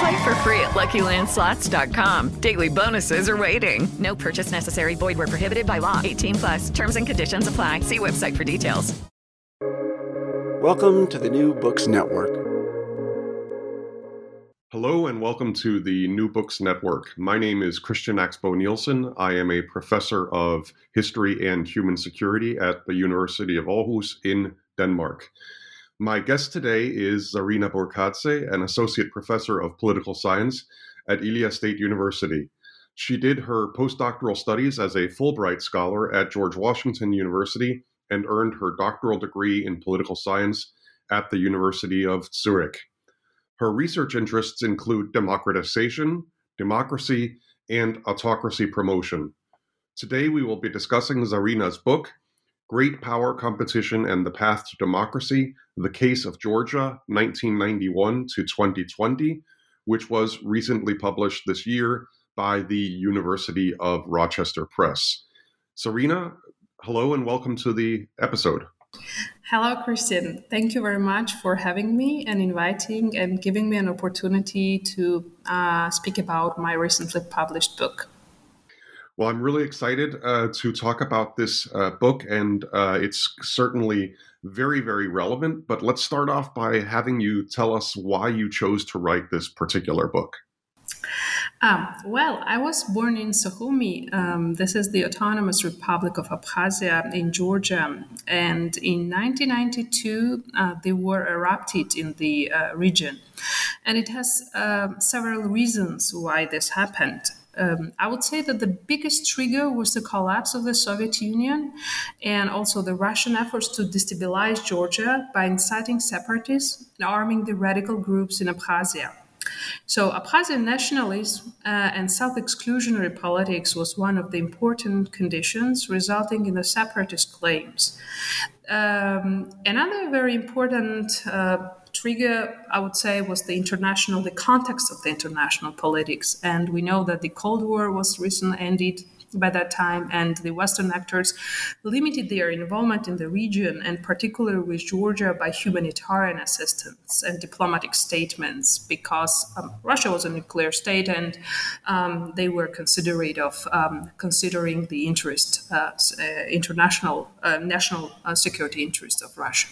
Play for free at LuckyLandSlots.com. Daily bonuses are waiting. No purchase necessary. Void where prohibited by law. 18 plus. Terms and conditions apply. See website for details. Welcome to the New Books Network. Hello and welcome to the New Books Network. My name is Christian Axboe Nielsen. I am a professor of history and human security at the University of Aarhus in Denmark. My guest today is Zarina Burkadze, an associate professor of political science at Ilia State University. She did her postdoctoral studies as a Fulbright scholar at George Washington University and earned her doctoral degree in political science at the University of Zurich. Her research interests include democratization, democracy, and autocracy promotion. Today we will be discussing Zarina's book, Great Power Competition and the Path to Democracy The Case of Georgia, 1991 to 2020, which was recently published this year by the University of Rochester Press. Serena, hello and welcome to the episode. Hello, Christian. Thank you very much for having me and inviting and giving me an opportunity to uh, speak about my recently published book. Well, I'm really excited uh, to talk about this uh, book, and uh, it's certainly very, very relevant. But let's start off by having you tell us why you chose to write this particular book. Um, well, I was born in Sukhumi. Um, this is the Autonomous Republic of Abkhazia in Georgia. And in 1992, uh, the war erupted in the uh, region. And it has uh, several reasons why this happened. Um, I would say that the biggest trigger was the collapse of the Soviet Union and also the Russian efforts to destabilize Georgia by inciting separatists and arming the radical groups in Abkhazia. So, Abkhazian nationalism uh, and self exclusionary politics was one of the important conditions resulting in the separatist claims. Um, another very important uh, trigger, I would say, was the international, the context of the international politics. And we know that the Cold War was recently ended by that time, and the Western actors limited their involvement in the region, and particularly with Georgia, by humanitarian assistance and diplomatic statements, because um, Russia was a nuclear state, and um, they were considerate of um, considering the interest, uh, uh, international uh, national uh, security interest of Russia.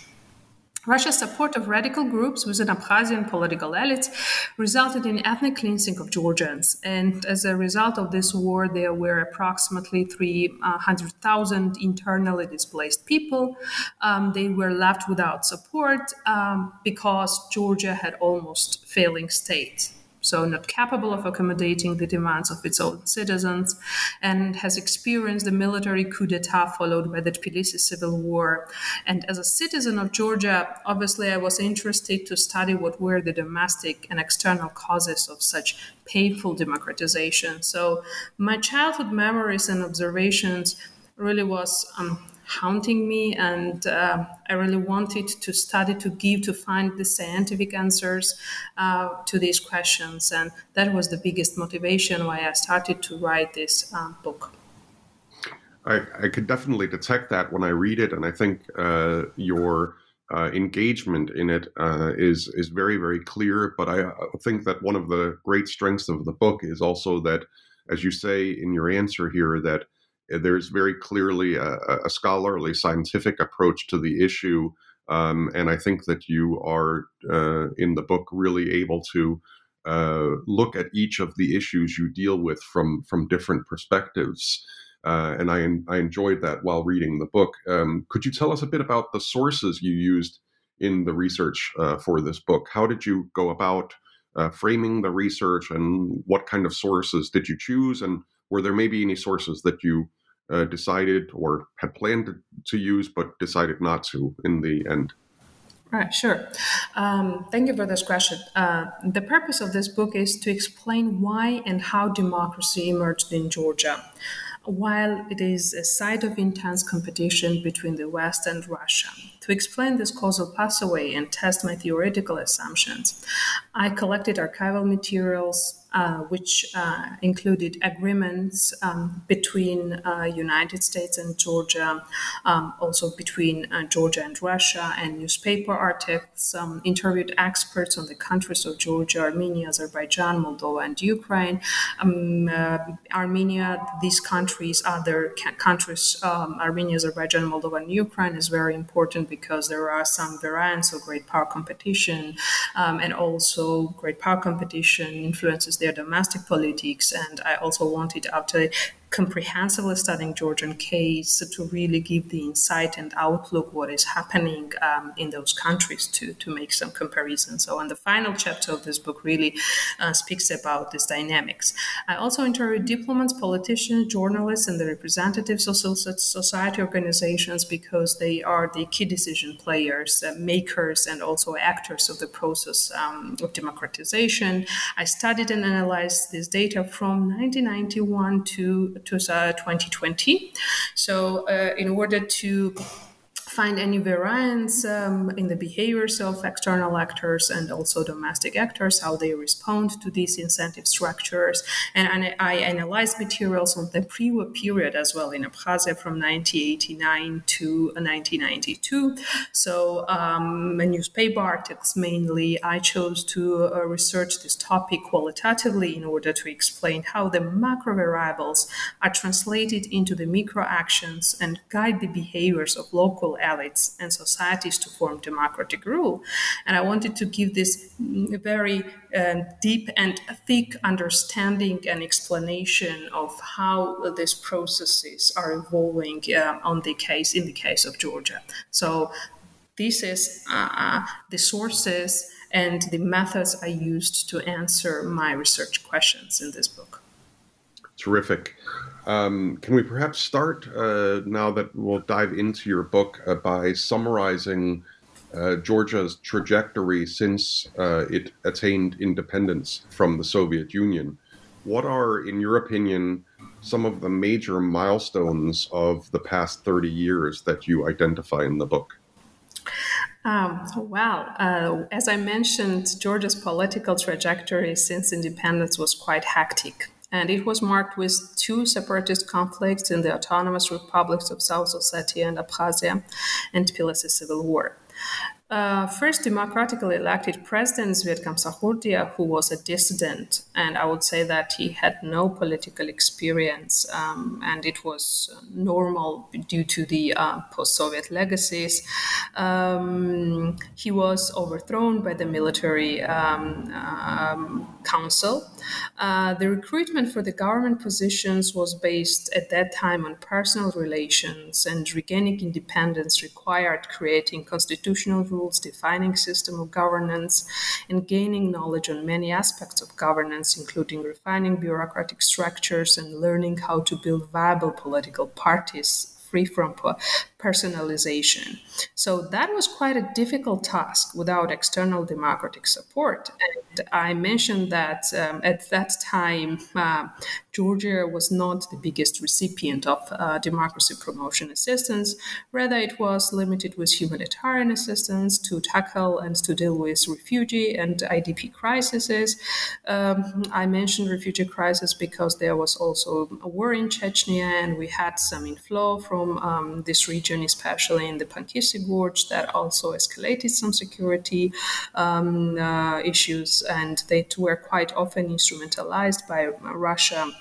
Russia's support of radical groups within Abkhazian political elites resulted in ethnic cleansing of Georgians. And as a result of this war, there were approximately 300,000 internally displaced people. Um, they were left without support um, because Georgia had almost failing state so not capable of accommodating the demands of its own citizens, and has experienced the military coup d'etat followed by the Tbilisi civil war. And as a citizen of Georgia, obviously I was interested to study what were the domestic and external causes of such painful democratization. So my childhood memories and observations really was um, haunting me and uh, i really wanted to study to give to find the scientific answers uh, to these questions and that was the biggest motivation why i started to write this uh, book I, I could definitely detect that when I read it, and I think uh, your uh, engagement in it uh, is is very very clear. But I think that one of the great strengths of the book is also that, as you say in your answer here, that there's very clearly a, a scholarly scientific approach to the issue, um, and I think that you are uh, in the book really able to. Uh, look at each of the issues you deal with from from different perspectives. Uh, and I, I enjoyed that while reading the book. Um, could you tell us a bit about the sources you used in the research uh, for this book? How did you go about uh, framing the research, and what kind of sources did you choose? And were there maybe any sources that you uh, decided or had planned to use but decided not to in the end? Right, sure. Um, thank you for this question. Uh, the purpose of this book is to explain why and how democracy emerged in Georgia while it is a site of intense competition between the West and Russia. To explain this causal pathway and test my theoretical assumptions, I collected archival materials uh, which uh, included agreements um, between uh, United States and Georgia, um, also between uh, Georgia and Russia, and newspaper articles, um, interviewed experts on the countries of Georgia, Armenia, Azerbaijan, Moldova, and Ukraine. Um, uh, Armenia, these countries, other countries, um, Armenia, Azerbaijan, Moldova, and Ukraine is very important because there are some variants of great power competition, um, and also great power competition influences their domestic politics. And I also wanted, after comprehensively studying Georgian case to really give the insight and outlook what is happening um, in those countries to, to make some comparisons. So, on the final chapter of this book really uh, speaks about these dynamics. I also interviewed diplomats, politicians, journalists, and the representatives of society organizations because they are the key decision players, uh, makers, and also actors of the process um, of democratization. I studied and analyzed this data from 1991 to to 2020. So, uh, in order to find any variance um, in the behaviors of external actors and also domestic actors, how they respond to these incentive structures. And, I analyzed materials on the pre-war period as well in Abkhazia from 1989 to 1992. So um, newspaper articles mainly, I chose to uh, research this topic qualitatively in order to explain how the macro variables are translated into the micro actions and guide the behaviors of local elites and societies to form democratic rule. And I wanted to give this very uh, deep and thick understanding and explanation of how these processes are evolving uh, on the case in the case of Georgia. So this is uh, uh the sources and the methods I used to answer my research questions in this book. Terrific. Um, can we perhaps start uh, now that we'll dive into your book uh, by summarizing uh, Georgia's trajectory since uh, it attained independence from the Soviet Union? What are, in your opinion, some of the major milestones of the past 30 years that you identify in the book? Um, well, uh, as I mentioned, Georgia's political trajectory since independence was quite hectic and it was marked with two separatist conflicts in the autonomous republics of South Ossetia and Abkhazia and Tbilisi civil war uh, first democratically elected president Zviad Gamsakhurdia, who was a dissident, and I would say that he had no political experience, um, and it was normal due to the uh, post-Soviet legacies. Um, he was overthrown by the military um, um council. Uh, the recruitment for the government positions was based at that time on personal relations, and regaining independence required creating constitutional rules rules, defining system of governance, and gaining knowledge on many aspects of governance, including refining bureaucratic structures and learning how to build viable political parties free from personalization. So that was quite a difficult task without external democratic support. And I mentioned that um, at that time, uh, Georgia was not the biggest recipient of uh, democracy promotion assistance. Rather, it was limited with humanitarian assistance to tackle and to deal with refugee and IDP crises. Um, I mentioned refugee crisis because there was also a war in Chechnya, and we had some inflow from um, this region, especially in the Pankisi Gorge, that also escalated some security um, uh, issues, and they were quite often instrumentalized by Russia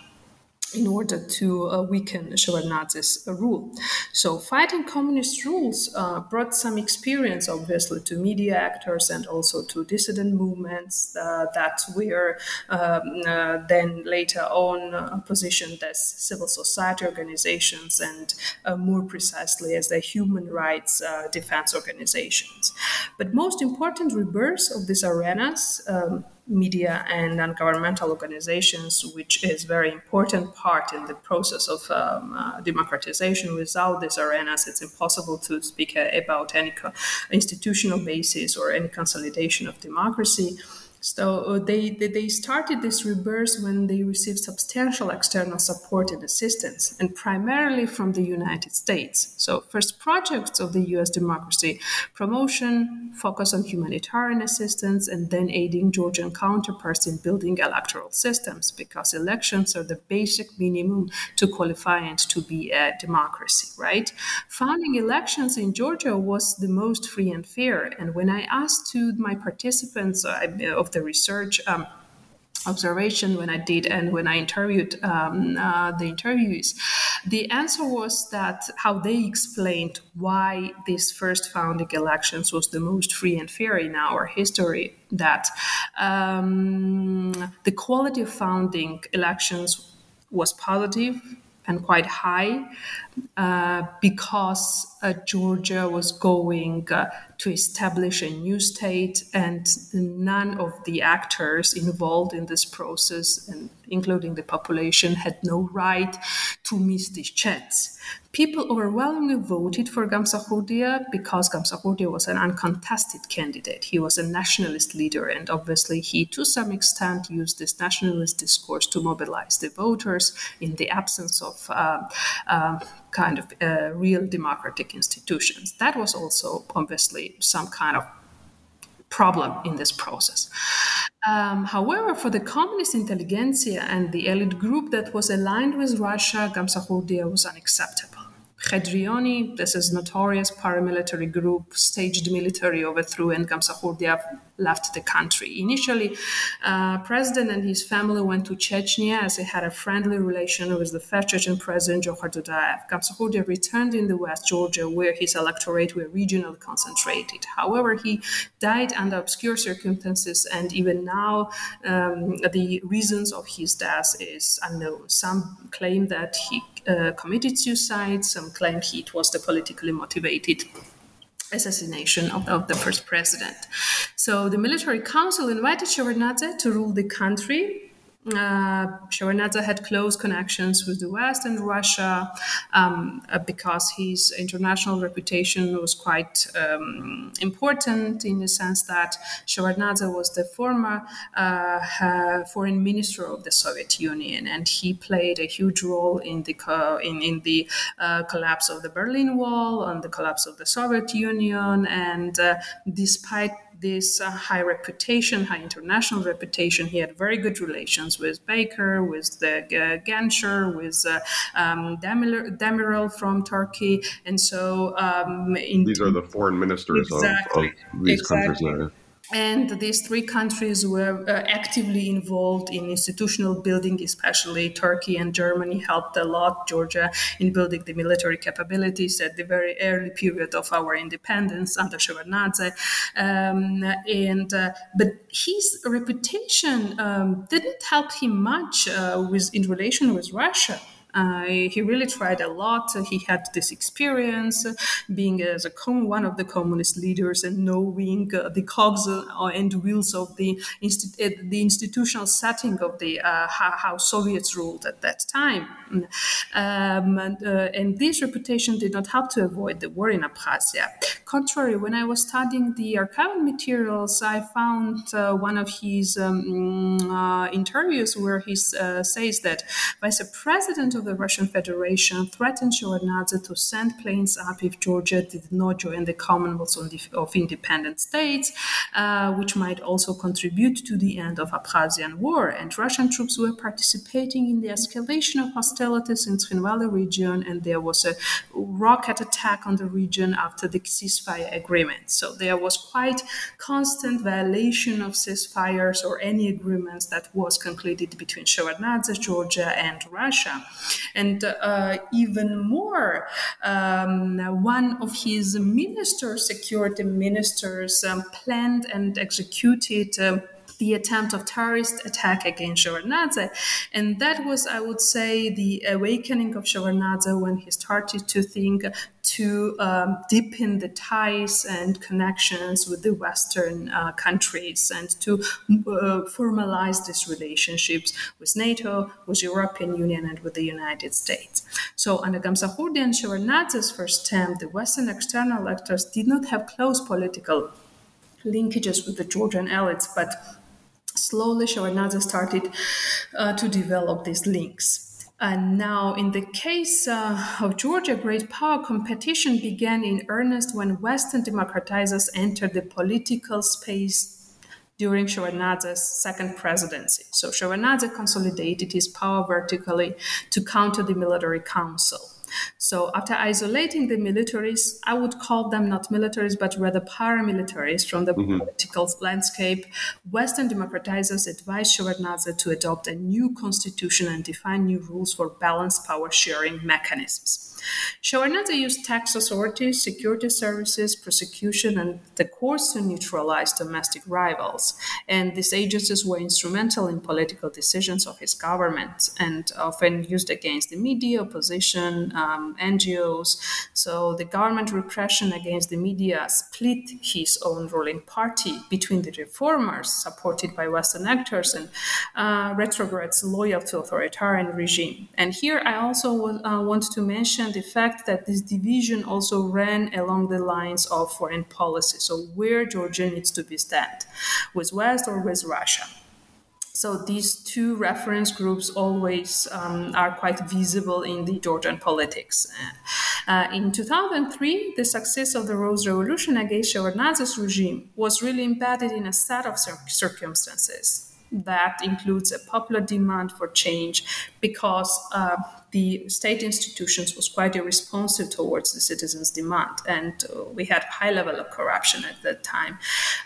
in order to uh, weaken Shevardnadze's rule. So, fighting communist rules uh, brought some experience, obviously, to media actors and also to dissident movements uh, that were um, uh, then later on uh, positioned as civil society organizations and more precisely as the human rights defense organizations. But most important rebirth of these arenas. Um, media and non-governmental organizations, which is very important part in the process of um, uh, democratization. Without these arenas, it's impossible to speak about any co- institutional basis or any consolidation of democracy. So uh, they, they started this rebirth when they received substantial external support and assistance, and primarily from the United States. So first projects of the U.S. democracy promotion, focus on humanitarian assistance, and then aiding Georgian counterparts in building electoral systems, because elections are the basic minimum to qualify and to be a democracy, right? Founding elections in Georgia was the most free and fair, and when I asked to my participants uh, of the research. Um, observation when I did and when I interviewed um, uh, the interviewees, the answer was that how they explained why these first founding elections was the most free and fair in our history. That um, the quality of founding elections was positive and quite high uh, because uh, Georgia was going uh, to establish a new state, and none of the actors involved in this process, and including the population, had no right to miss this chance. People overwhelmingly voted for Gamsakhurdia because Gamsakhurdia was an uncontested candidate. He was a nationalist leader, and obviously, he to some extent used this nationalist discourse to mobilize the voters in the absence of uh, uh, kind of uh, real democratic institutions. That was also obviously some kind of problem in this process. Um, however, for the communist intelligentsia and the elite group that was aligned with Russia, Gamsakhurdia was unacceptable. Mkhedrioni, this is notorious paramilitary group, staged military overthrow, and Gamsakhurdia left the country. Initially, uh, president and his family went to Chechnya as they had a friendly relation with the first Chechen president Johar Dudaev. Gamsakhurdia returned in the West Georgia, where his electorate were regionally concentrated. However, he died under obscure circumstances, and even now, um, the reasons of his death is unknown. Some claim that he uh, committed suicide. Some claim it was the politically motivated assassination of, of, the first president. So the military council invited Shevardnadze to rule the country uh, Shevardnadze had close connections with the West and Russia um, uh, because his international reputation was quite um, important in the sense that Shevardnadze was the former uh, uh, foreign minister of the Soviet Union, and he played a huge role in the co- in, in the uh, collapse of the Berlin Wall, on the collapse of the Soviet Union, and uh, despite this uh, high reputation, high international reputation. He had very good relations with Baker, with the uh, Genscher, with uh, um, Demirel from Turkey, and so um, these are the foreign ministers exactly, of, of, these exactly. countries now. And these three countries were uh, actively involved in institutional building, especially Turkey and Germany helped a lot Georgia in building the military capabilities at the very early period of our independence under Shevardnadze. Um, and uh, but his reputation um, didn't help him much uh, with in relation with Russia. Uh, he really tried a lot. He had this experience being as a com- one of the communist leaders and knowing uh, the cogs and wheels of the, uh, the institutional setting of the uh, how, how, Soviets ruled at that time. Um, and, uh, and, this reputation did not help to avoid the war in Abkhazia. contrary, when I was studying the archival materials, I found uh, one of his um, uh, interviews where he uh, says that Vice President of the Russian Federation threatened Shevardnadze to send planes up if Georgia did not join the Commonwealth of Independent States, uh, which might also contribute to the end of Abkhazian war. And Russian troops were participating in the escalation of hostilities in Tskhinvali region, and there was a rocket attack on the region after the ceasefire agreement. So there was quite constant violation of ceasefires or any agreements that was concluded between Shevardnadze, Georgia, and Russia. And uh, even more, um, one of his ministers, security ministers, um, planned and executed. The attempt of terrorist attack against Shevardnadze. And that was, I would say, the awakening of Shevardnadze when he started to think to um, deepen the ties and connections with the Western uh, countries and to uh, formalize these relationships with NATO, with European Union, and with the United States. So under Gamsakhurdia and Shevardnadze's first term, the Western external actors did not have close political linkages with the Georgian elites, but slowly Shevardnadze started uh, to develop these links. And now, in the case uh, of Georgia, great power competition began in earnest when Western democratizers entered the political space during Shevardnadze's second presidency. So Shevardnadze consolidated his power vertically to counter the military council. So, after isolating the militaries, I would call them not militaries, but rather paramilitaries from the mm-hmm. political landscape, Western democratizers advised Shevardnadze to adopt a new constitution and define new rules for balanced power sharing mechanisms. Shevardnadze used tax authorities, security services, prosecution, and the courts to neutralize domestic rivals. And these agencies were instrumental in political decisions of his government and often used against the media, opposition, um, NGOs. So the government repression against the media split his own ruling party between the reformers, supported by Western actors, and uh, retrogrades loyal to authoritarian regime. And here I also uh, want to mention the fact that this division also ran along the lines of foreign policy. So, where Georgia needs to be stand, with West or with Russia. So these two reference groups always um, are quite visible in the Georgian politics. Uh, in 2003, the success of the Rose Revolution against Shevardnadze's regime was really embedded in a set of circumstances that includes a popular demand for change because uh, the state institutions was quite irresponsive towards the citizens' demand, and uh, we had high level of corruption at that time.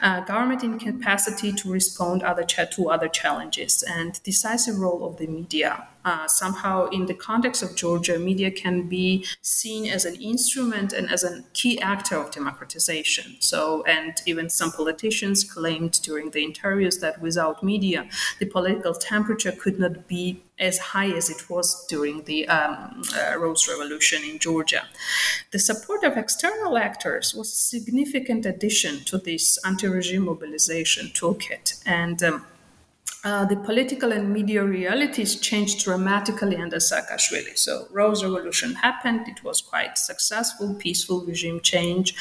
Uh, government incapacity to respond other ch- to other challenges, and decisive role of the media uh, somehow in the context of Georgia, media can be seen as an instrument and as a key actor of democratization. So, and even some politicians claimed during the interviews that without media, the political temperature could not be as high as it was during the um, uh, Rose Revolution in Georgia. The support of external actors was a significant addition to this anti regime mobilization toolkit. And um, uh, the political and media realities changed dramatically under Saakashvili. So, Rose Revolution happened. It was quite successful, peaceful regime change.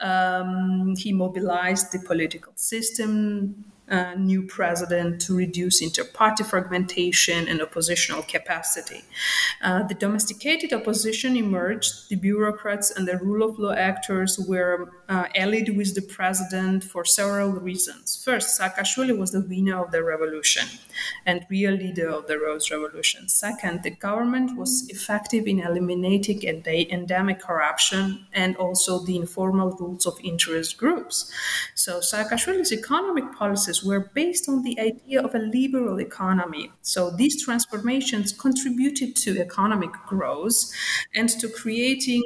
Um, he mobilized the political system, uh, new president to reduce inter-party fragmentation and oppositional capacity. Uh, the domesticated opposition emerged. The bureaucrats and the rule of law actors were uh, allied with the president for several reasons. First, Saakashvili was the winner of the revolution and real leader of the Rose Revolution. Second, the government was effective in eliminating endemic corruption and also the informal rules of interest groups. So Saakashvili's economic policies were based on the idea of a liberal economy. So these transformations contributed to economic growth and to creating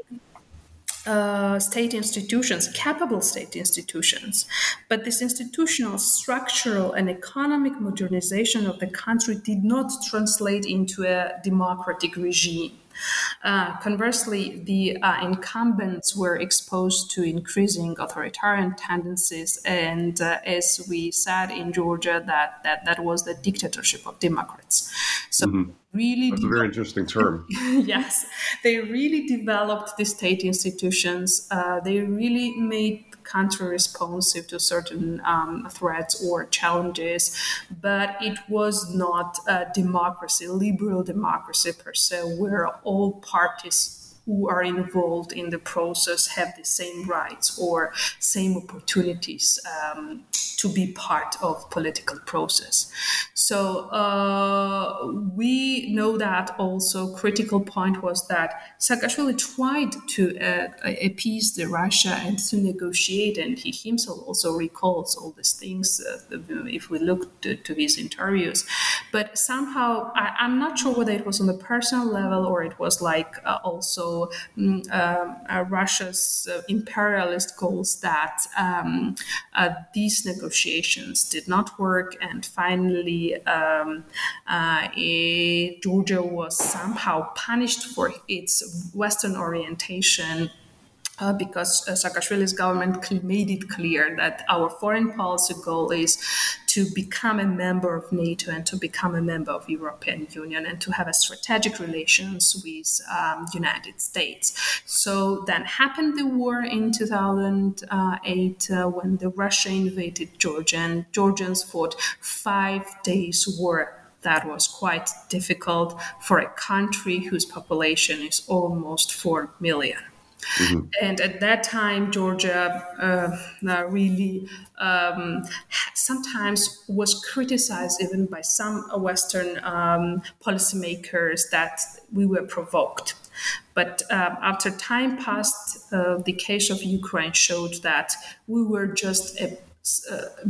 uh, state institutions, capable state institutions. But this institutional, structural, and economic modernization of the country did not translate into a democratic regime. Uh, conversely, the uh, incumbents were exposed to increasing authoritarian tendencies, and uh, as we said in Georgia, that, that that was the dictatorship of Democrats. So. Mm-hmm really That's a very interesting term. yes, they really developed the state institutions. Uh, they really made country responsive to certain um, threats or challenges, but it was not a democracy, liberal democracy per se, where all parties who are involved in the process have the same rights or same opportunities um, to be part of political process. So uh, we know that also critical point was that Saakashvili tried to uh, appease the Russia and to negotiate, and he himself also recalls all these things uh, if we look to, to, his interviews. But somehow I, am not sure whether it was on the personal level or it was like uh, also um, Russia's uh, imperialist goals that um, these negotiations did not work, and finally, um, uh, Georgia was somehow punished for its Western orientation uh, because uh, Saakashvili's government made it clear that our foreign policy goal is to become a member of NATO and to become a member of European Union and to have a strategic relations with um, United States. So then happened the war in 2008 uh, when the Russia invaded Georgia and Georgians fought five days war that was quite difficult for a country whose population is almost 4 million. Mm-hmm. And at that time, Georgia uh, uh, really um, sometimes was criticized even by some Western um, policymakers that we were provoked. But um, after time passed, uh, the case of Ukraine showed that we were just a uh,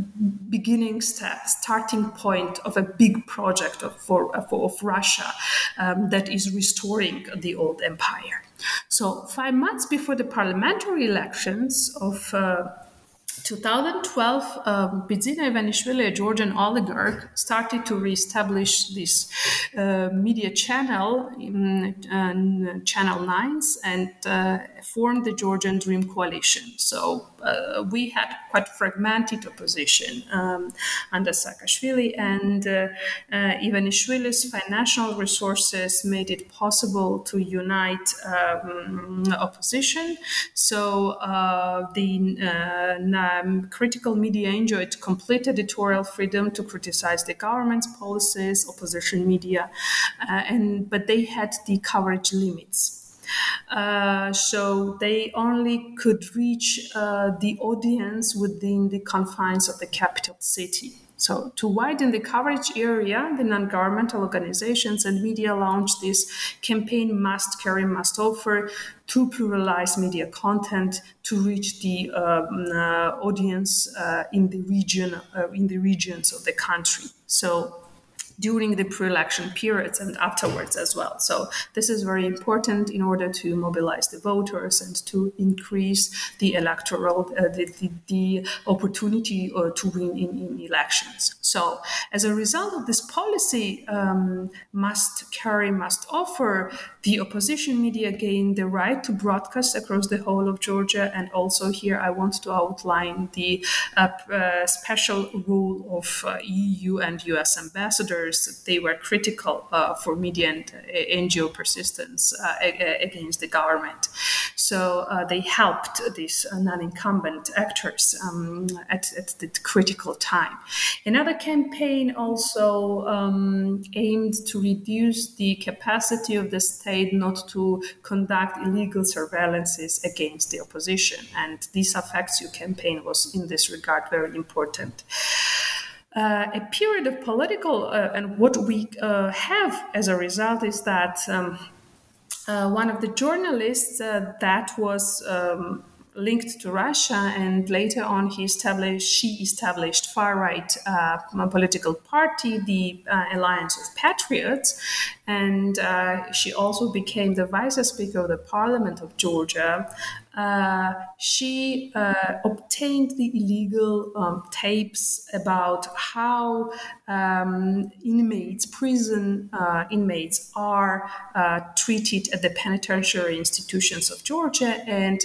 beginning step, starting point of a big project of, for, for of Russia um, that is restoring the old empire. So, five months before the parliamentary elections of uh, 2012, um, Bidzina Ivanishvili, a Georgian oligarch, started to reestablish this uh, media channel, in, uh, Channel 9s, and uh, formed the Georgian Dream Coalition. So uh, we had quite fragmented opposition um, under Saakashvili, and uh, uh, Ivanishvili's financial resources made it possible to unite um, opposition. So uh, the um, critical media enjoyed complete editorial freedom to criticize the government's policies, opposition media, uh, and but they had the coverage limits. Uh, so they only could reach uh, the audience within the confines of the capital city. So, to widen the coverage area, the non governmental organizations and media launched this campaign Must Carry, Must Offer to pluralize media content to reach the um, uh, audience uh, in the region, uh, in the regions of the country. So, during the pre-election periods and afterwards as well. So this is very important in order to mobilize the voters and to increase the electoral uh, the, the, the, opportunity uh, to win in, in, elections. So as a result of this policy, um, must carry, must offer, the opposition media gained the right to broadcast across the whole of Georgia. And also here I want to outline the uh, uh special role of uh, EU and US ambassadors they were critical uh, for media and uh, NGO persistence uh, against the government. So they helped these non-incumbent actors um, at, at, the critical time. Another campaign also um, aimed to reduce the capacity of the state not to conduct illegal surveillances against the opposition. And this affects you campaign was in this regard very important uh, a period of political, uh, and what we uh, have as a result is that um, uh, one of the journalists uh, that was um, linked to Russia, and later on he established, she established far right uh, political party, the Alliance of Patriots, and she also became the vice speaker of the Parliament of Georgia. Uh, she uh, obtained the illegal um, tapes about how um, inmates, prison uh, inmates, are uh, treated at the penitentiary institutions of Georgia. And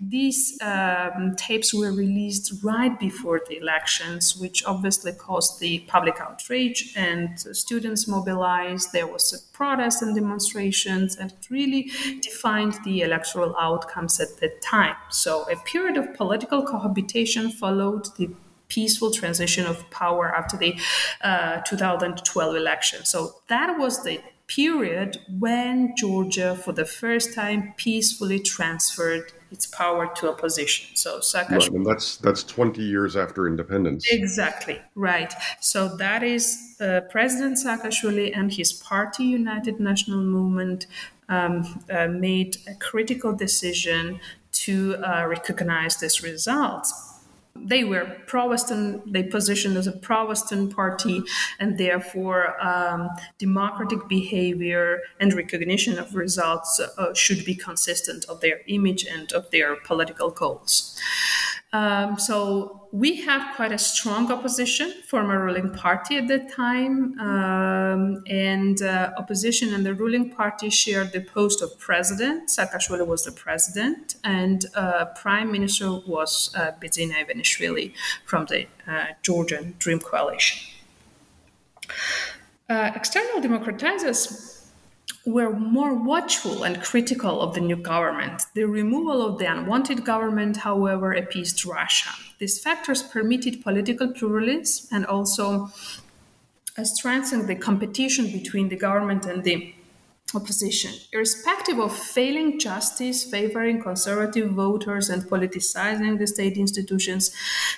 these um, tapes were released right before the elections, which obviously caused the public outrage and students mobilized. There was a protest and demonstrations, and really defined the electoral outcomes at time. So a period of political cohabitation followed the peaceful transition of power after the uh, 2012 election. So that was the period when Georgia, for the first time, peacefully transferred its power to opposition. So Saakashvili, right, and that's that's 20 years after independence. Exactly right. So that is uh, President Saakashvili and his party, United National Movement, um, uh, made a critical decision to uh, recognize this result they were pro-Western, they positioned as a pro-Western party, and therefore um, democratic behavior and recognition of results uh, should be consistent of their image and of their political goals. Um, so we have quite a strong opposition from a ruling party at that time, um, and uh, opposition and the ruling party shared the post of president. Saakashvili was the president, and uh, prime minister was uh, Ivanishvili from the uh, Georgian Dream Coalition. Uh, external democratizers were more watchful and critical of the new government. The removal of the unwanted government, however, appeased Russia. These factors permitted political pluralism and also uh, strengthened the competition between the government and the opposition. Irrespective of failing justice, favoring conservative voters, and politicizing the state institutions,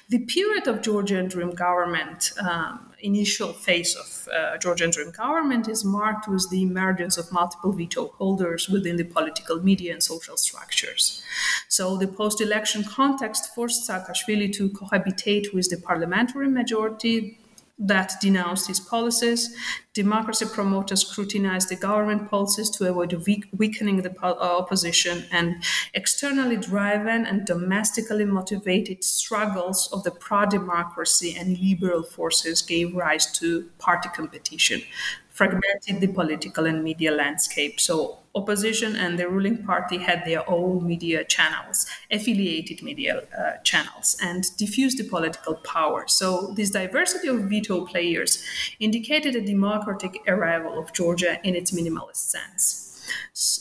the period of Georgian Dream government, um, initial phase of uh, Georgian Dream government, is marked with the emergence of multiple veto holders within the political media and social structures. So the post election context forced Saakashvili to cohabitate with the parliamentary majority that denounced his policies. Democracy promoters scrutinized the government policies to avoid weakening the uh, opposition, and externally driven and domestically motivated struggles of the pro democracy and liberal forces gave rise to party competition, fragmented the political and media landscape. So opposition and the ruling party had their own media channels, affiliated media uh, channels, and diffused the political power. So this diversity of veto players indicated a democratic arrival of Georgia in its minimalist sense.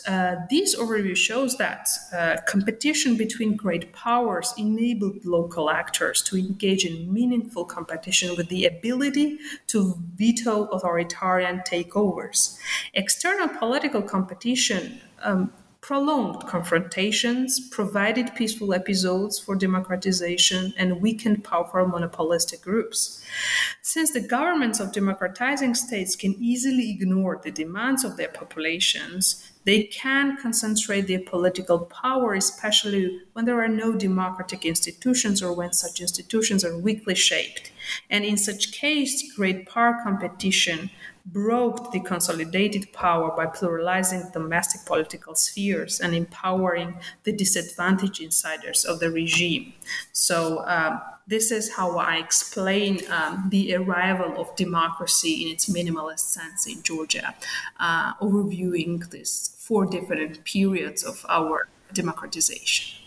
Uh, this overview shows that uh, competition between great powers enabled local actors to engage in meaningful competition with the ability to veto authoritarian takeovers. External political competition um, prolonged confrontations, provided peaceful episodes for democratization, and weakened powerful monopolistic groups. Since the governments of democratizing states can easily ignore the demands of their populations, they can concentrate their political power, especially when there are no democratic institutions or when such institutions are weakly shaped. And in such case, great power competition broke the consolidated power by pluralizing domestic political spheres and empowering the disadvantaged insiders of the regime. So, um, this is how I explain um, the arrival of democracy in its minimalist sense in Georgia, uh, overviewing these four different periods of our democratization.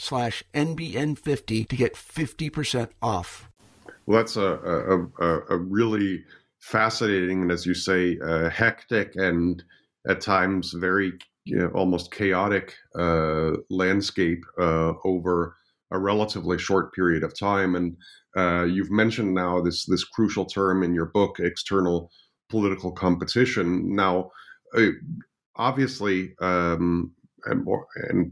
slash NBN50 to get 50% off. Well, that's a, a, a, a really fascinating and, as you say, uh, hectic and at times very you know, almost chaotic uh, landscape uh, over a relatively short period of time. And uh, you've mentioned now this this crucial term in your book, external political competition. Now, uh, obviously, um, and, and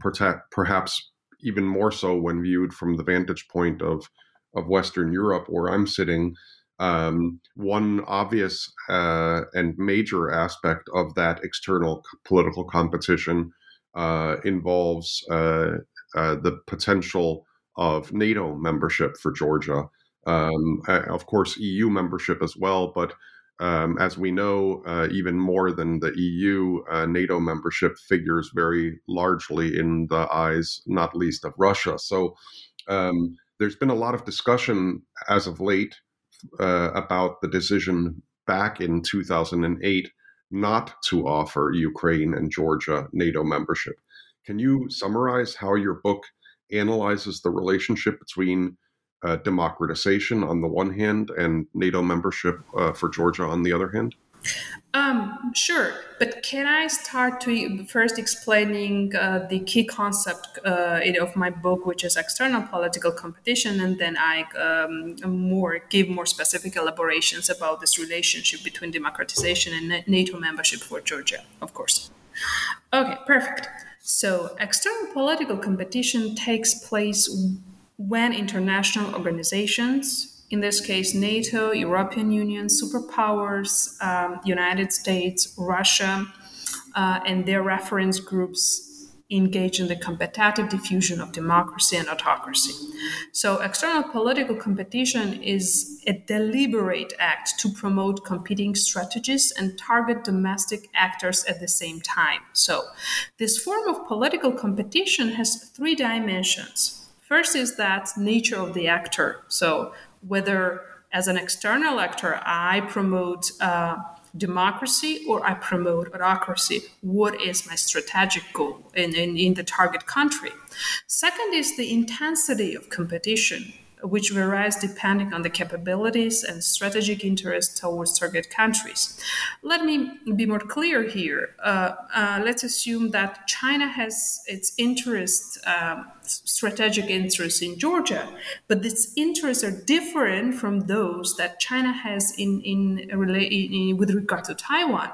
perhaps even more so when viewed from the vantage point of of Western Europe, where I'm sitting. Um, one obvious uh, and major aspect of that external political competition uh, involves uh, uh the potential of NATO membership for Georgia. Um, of course, EU membership as well, but um, as we know, uh, even more than the EU, uh, NATO membership figures very largely in the eyes, not least of Russia. So um, there's been a lot of discussion as of late uh, about the decision back in 2008 not to offer Ukraine and Georgia NATO membership. Can you summarize how your book analyzes the relationship between uh, democratization on the one hand and NATO membership uh, for Georgia on the other hand? Um, sure, but can I start to first explaining uh, the key concept uh, of my book, which is external political competition, and then I um, more give more specific elaborations about this relationship between democratization and NATO membership for Georgia, of course. Okay, perfect. So, external political competition takes place when international organizations, in this case NATO, European Union, superpowers, um, United States, Russia, uh, and their reference groups engage in the competitive diffusion of democracy and autocracy. So, external political competition is a deliberate act to promote competing strategies and target domestic actors at the same time. So, this form of political competition has three dimensions. First is that nature of the actor. So, whether as an external actor I promote uh, democracy or I promote autocracy? What is my strategic goal in, in, in the target country? Second is the intensity of competition which varies depending on the capabilities and strategic interests towards target countries. Let me be more clear here. Uh, uh, let's assume that China has its interest, um, strategic interests in Georgia, but its interests are different from those that China has in, in, in with regard to Taiwan.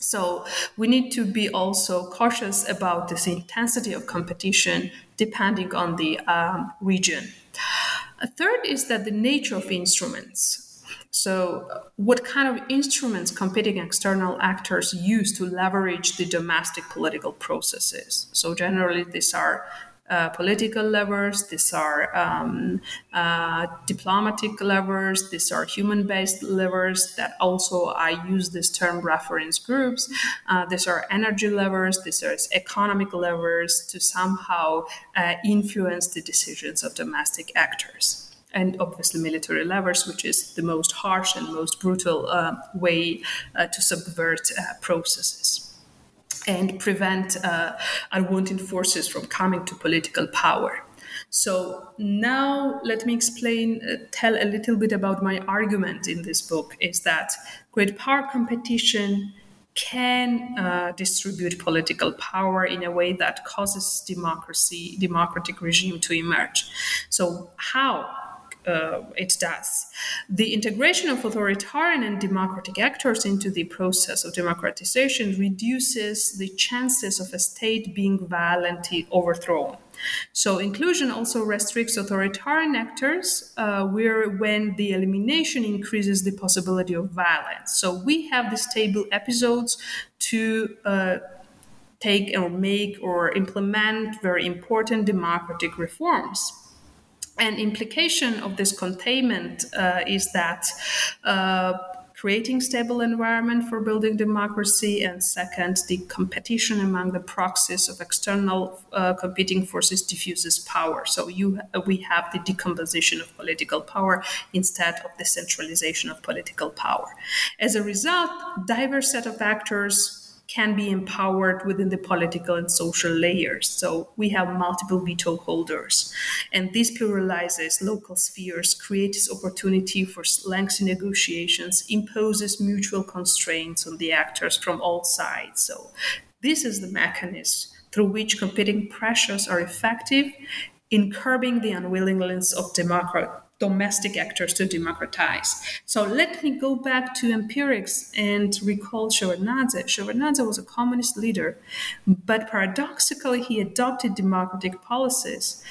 So we need to be also cautious about this intensity of competition depending on the um, region. A third is that the nature of instruments. So, uh, what kind of instruments competing external actors use to leverage the domestic political processes? So, generally, these are uh, political levers, these are um, uh, diplomatic levers, these are human based levers that also I use this term reference groups. Uh, these are energy levers, these are economic levers to somehow uh, influence the decisions of domestic actors and obviously military levers, which is the most harsh and most brutal uh, way uh, to subvert uh, processes and prevent uh, unwanted forces from coming to political power. So now let me explain, uh, tell a little bit about my argument in this book is that great power competition can uh, distribute political power in a way that causes democracy, democratic regime to emerge. So how? Uh, it does. The integration of authoritarian and democratic actors into the process of democratization reduces the chances of a state being violently overthrown. So inclusion also restricts authoritarian actors, uh, where when the elimination increases the possibility of violence. So we have these table episodes to uh, take or make or implement very important democratic reforms. An implication of this containment uh, is that uh, creating stable environment for building democracy and second the competition among the proxies of external uh, competing forces diffuses power. So you we have the decomposition of political power instead of the centralization of political power. As a result diverse set of actors can be empowered within the political and social layers. So we have multiple veto holders. And this pluralizes local spheres, creates opportunity for lengthy negotiations, imposes mutual constraints on the actors from all sides. So this is the mechanism through which competing pressures are effective in curbing the unwillingness of democrat domestic actors to democratize. So let me go back to empirics and recall Shevardnadze. Shevardnadze was a communist leader, but paradoxically, he adopted democratic policies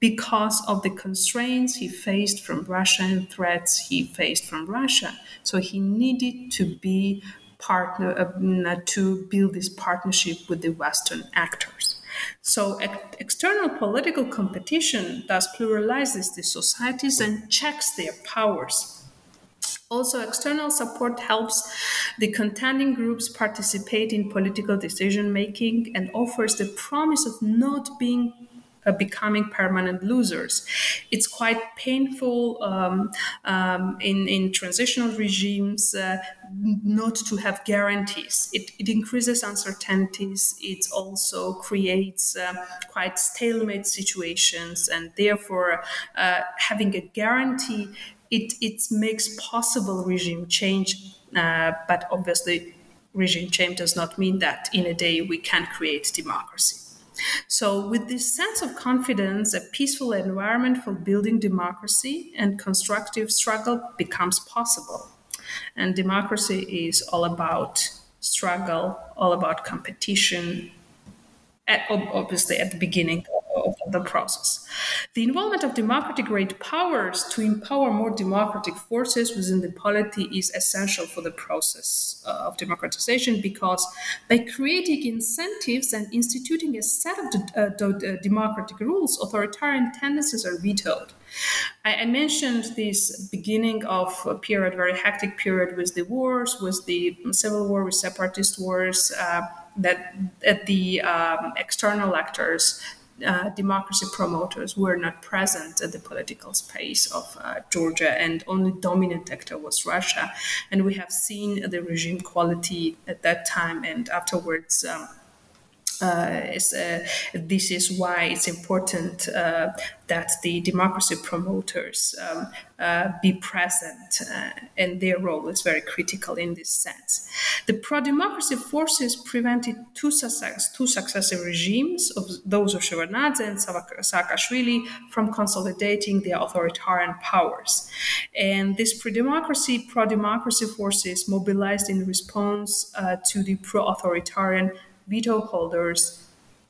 because of the constraints he faced from Russia and threats he faced from Russia. So he needed to be partner uh, to build this partnership with the Western actors. So ex- external political competition thus pluralizes the societies and checks their powers. Also, external support helps the contending groups participate in political decision making and offers the promise of not being uh, becoming permanent losers. It's quite painful um, um, in, in transitional regimes uh, not to have guarantees. It, it increases uncertainties. It also creates uh, quite stalemate situations, and therefore, uh, having a guarantee it, it makes possible regime change, uh, but obviously, regime change does not mean that in a day we can create democracy. So, with this sense of confidence, a peaceful environment for building democracy and constructive struggle becomes possible. And democracy is all about struggle, all about competition, at, obviously at the beginning of the process. The involvement of democratic great powers to empower more democratic forces within the polity is essential for the process uh, of democratization because by creating incentives and instituting a set of uh, uh, democratic rules, authoritarian tendencies are vetoed. I, mentioned this beginning of a period, very hectic period with the wars, with the civil war, with separatist wars. Uh, that, that the um, external actors uh, democracy promoters were not present at the political space of uh, Georgia, and only dominant actor was Russia. And we have seen the regime quality at that time and afterwards. Um, this is why it's important uh, that the democracy promoters um, uh, be present, uh, and their role is very critical in this sense. The pro-democracy forces prevented two, success, two successive regimes, of those of Shevardnadze and Saakashvili, from consolidating their authoritarian powers. And these pro-democracy, pro-democracy forces mobilized in response uh, to the pro-authoritarian veto holders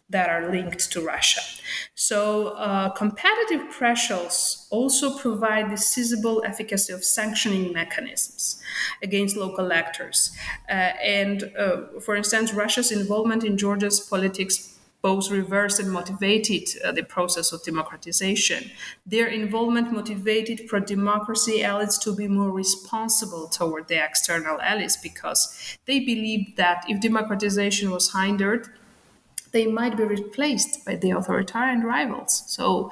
that are linked to Russia. So, uh, competitive pressures also provide the sizable efficacy of sanctioning mechanisms against local actors. Uh, and, uh, for instance, Russia's involvement in Georgia's politics both reversed and motivated uh, the process of democratization. Their involvement motivated pro democracy elites to be more responsible toward the external allies because they believed that if democratization was hindered, they might be replaced by the authoritarian rivals. So,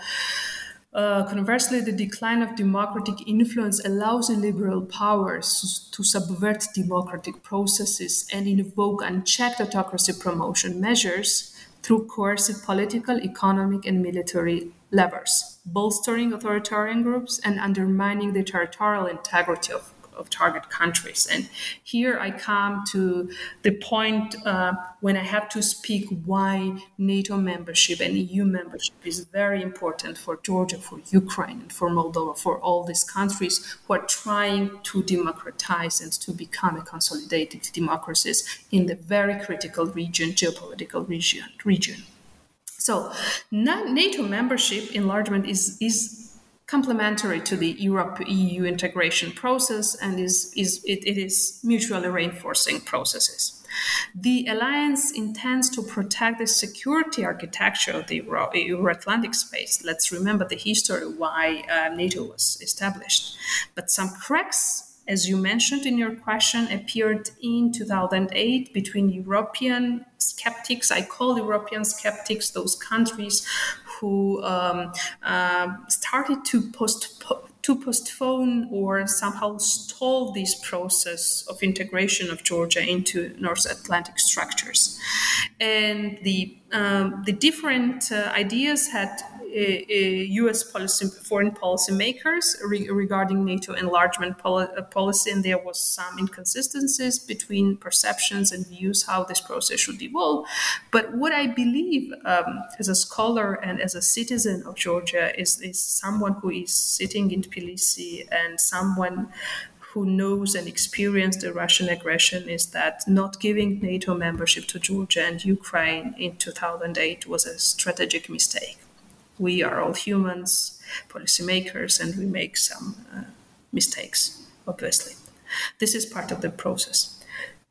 uh, conversely, the decline of democratic influence allows liberal powers to subvert democratic processes and invoke unchecked autocracy promotion measures through coercive political, economic, and military levers, bolstering authoritarian groups and undermining the territorial integrity of of target countries. And here I come to the point uh, when I have to speak why NATO membership and EU membership is very important for Georgia, for Ukraine, and for Moldova, for all these countries who are trying to democratize and to become a consolidated democracies in the very critical region, geopolitical region. region. So, NATO membership enlargement is, is complementary to the Europe EU integration process and is, is it, it is mutually reinforcing processes. The alliance intends to protect the security architecture of the Euro Atlantic space. Let's remember the history why uh, NATO was established. But some cracks as you mentioned in your question, appeared in 2008 between European skeptics. I call European skeptics those countries who um, uh, started to post to postpone or somehow stall this process of integration of Georgia into North Atlantic structures. And the um, the different uh, ideas had U.S. policy, foreign policy makers re- regarding NATO enlargement uh, policy, and there was some inconsistencies between perceptions and views how this process should evolve. But what I believe, um, as a scholar and as a citizen of Georgia, is is someone who is sitting in Tbilisi and someone who knows and experienced the Russian aggression is that not giving NATO membership to Georgia and Ukraine in 2008 was a strategic mistake we are all humans, policymakers, and we make some uh, mistakes, obviously. This is part of the process.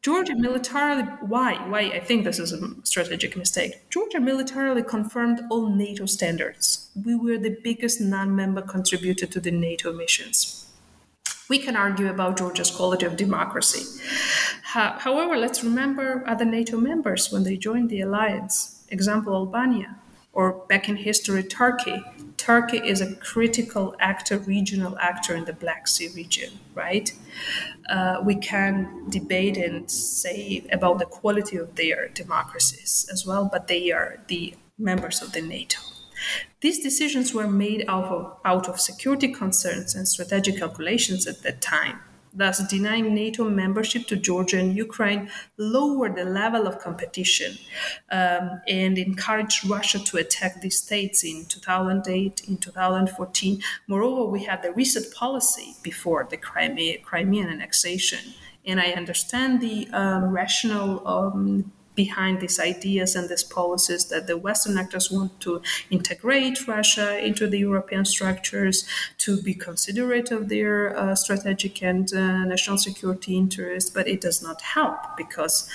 Georgia militarily, why? Why I think this is a strategic mistake. Georgia militarily confirmed all NATO standards. We were the biggest non member contributor to the NATO missions. We can argue about Georgia's quality of democracy. However, let's remember other NATO members when they joined the alliance. Example Albania or back in history, Turkey. Turkey is a critical actor, regional actor in the Black Sea region, right? Uh, we can debate and say about the quality of their democracies as well, but they are the members of the NATO. These decisions were made out of, out of security concerns and strategic calculations at that time thus denying NATO membership to Georgia and Ukraine, lowered the level of competition um, and encouraged Russia to attack these states in 2008, in 2014. Moreover, we had the reset policy before the Crimea, Crimean annexation. And I understand the um, rational um, behind these ideas and these policies that the Western actors want to integrate Russia into the European structures, to be considerate of their uh, strategic and uh, national security interests, but it does not help because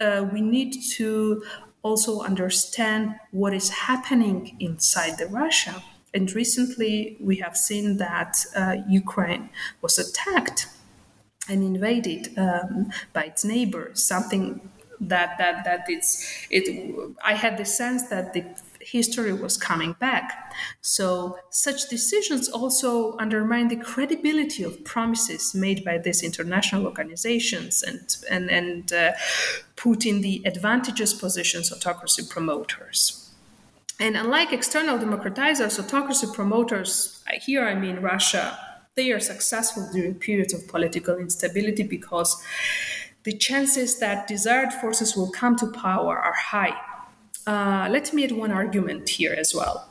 uh, we need to also understand what is happening inside the Russia. And recently, we have seen that uh, Ukraine was attacked and invaded um, by its neighbors, something that that that it's it i had the sense that the history was coming back. So such decisions also undermine the credibility of promises made by these international organizations and and and uh, put in the advantageous positions autocracy promoters. And unlike external democratizers autocracy promoters here i mean russia they are successful during periods of political instability because the chances that desired forces will come to power are high. Uh, let me add one argument here as well.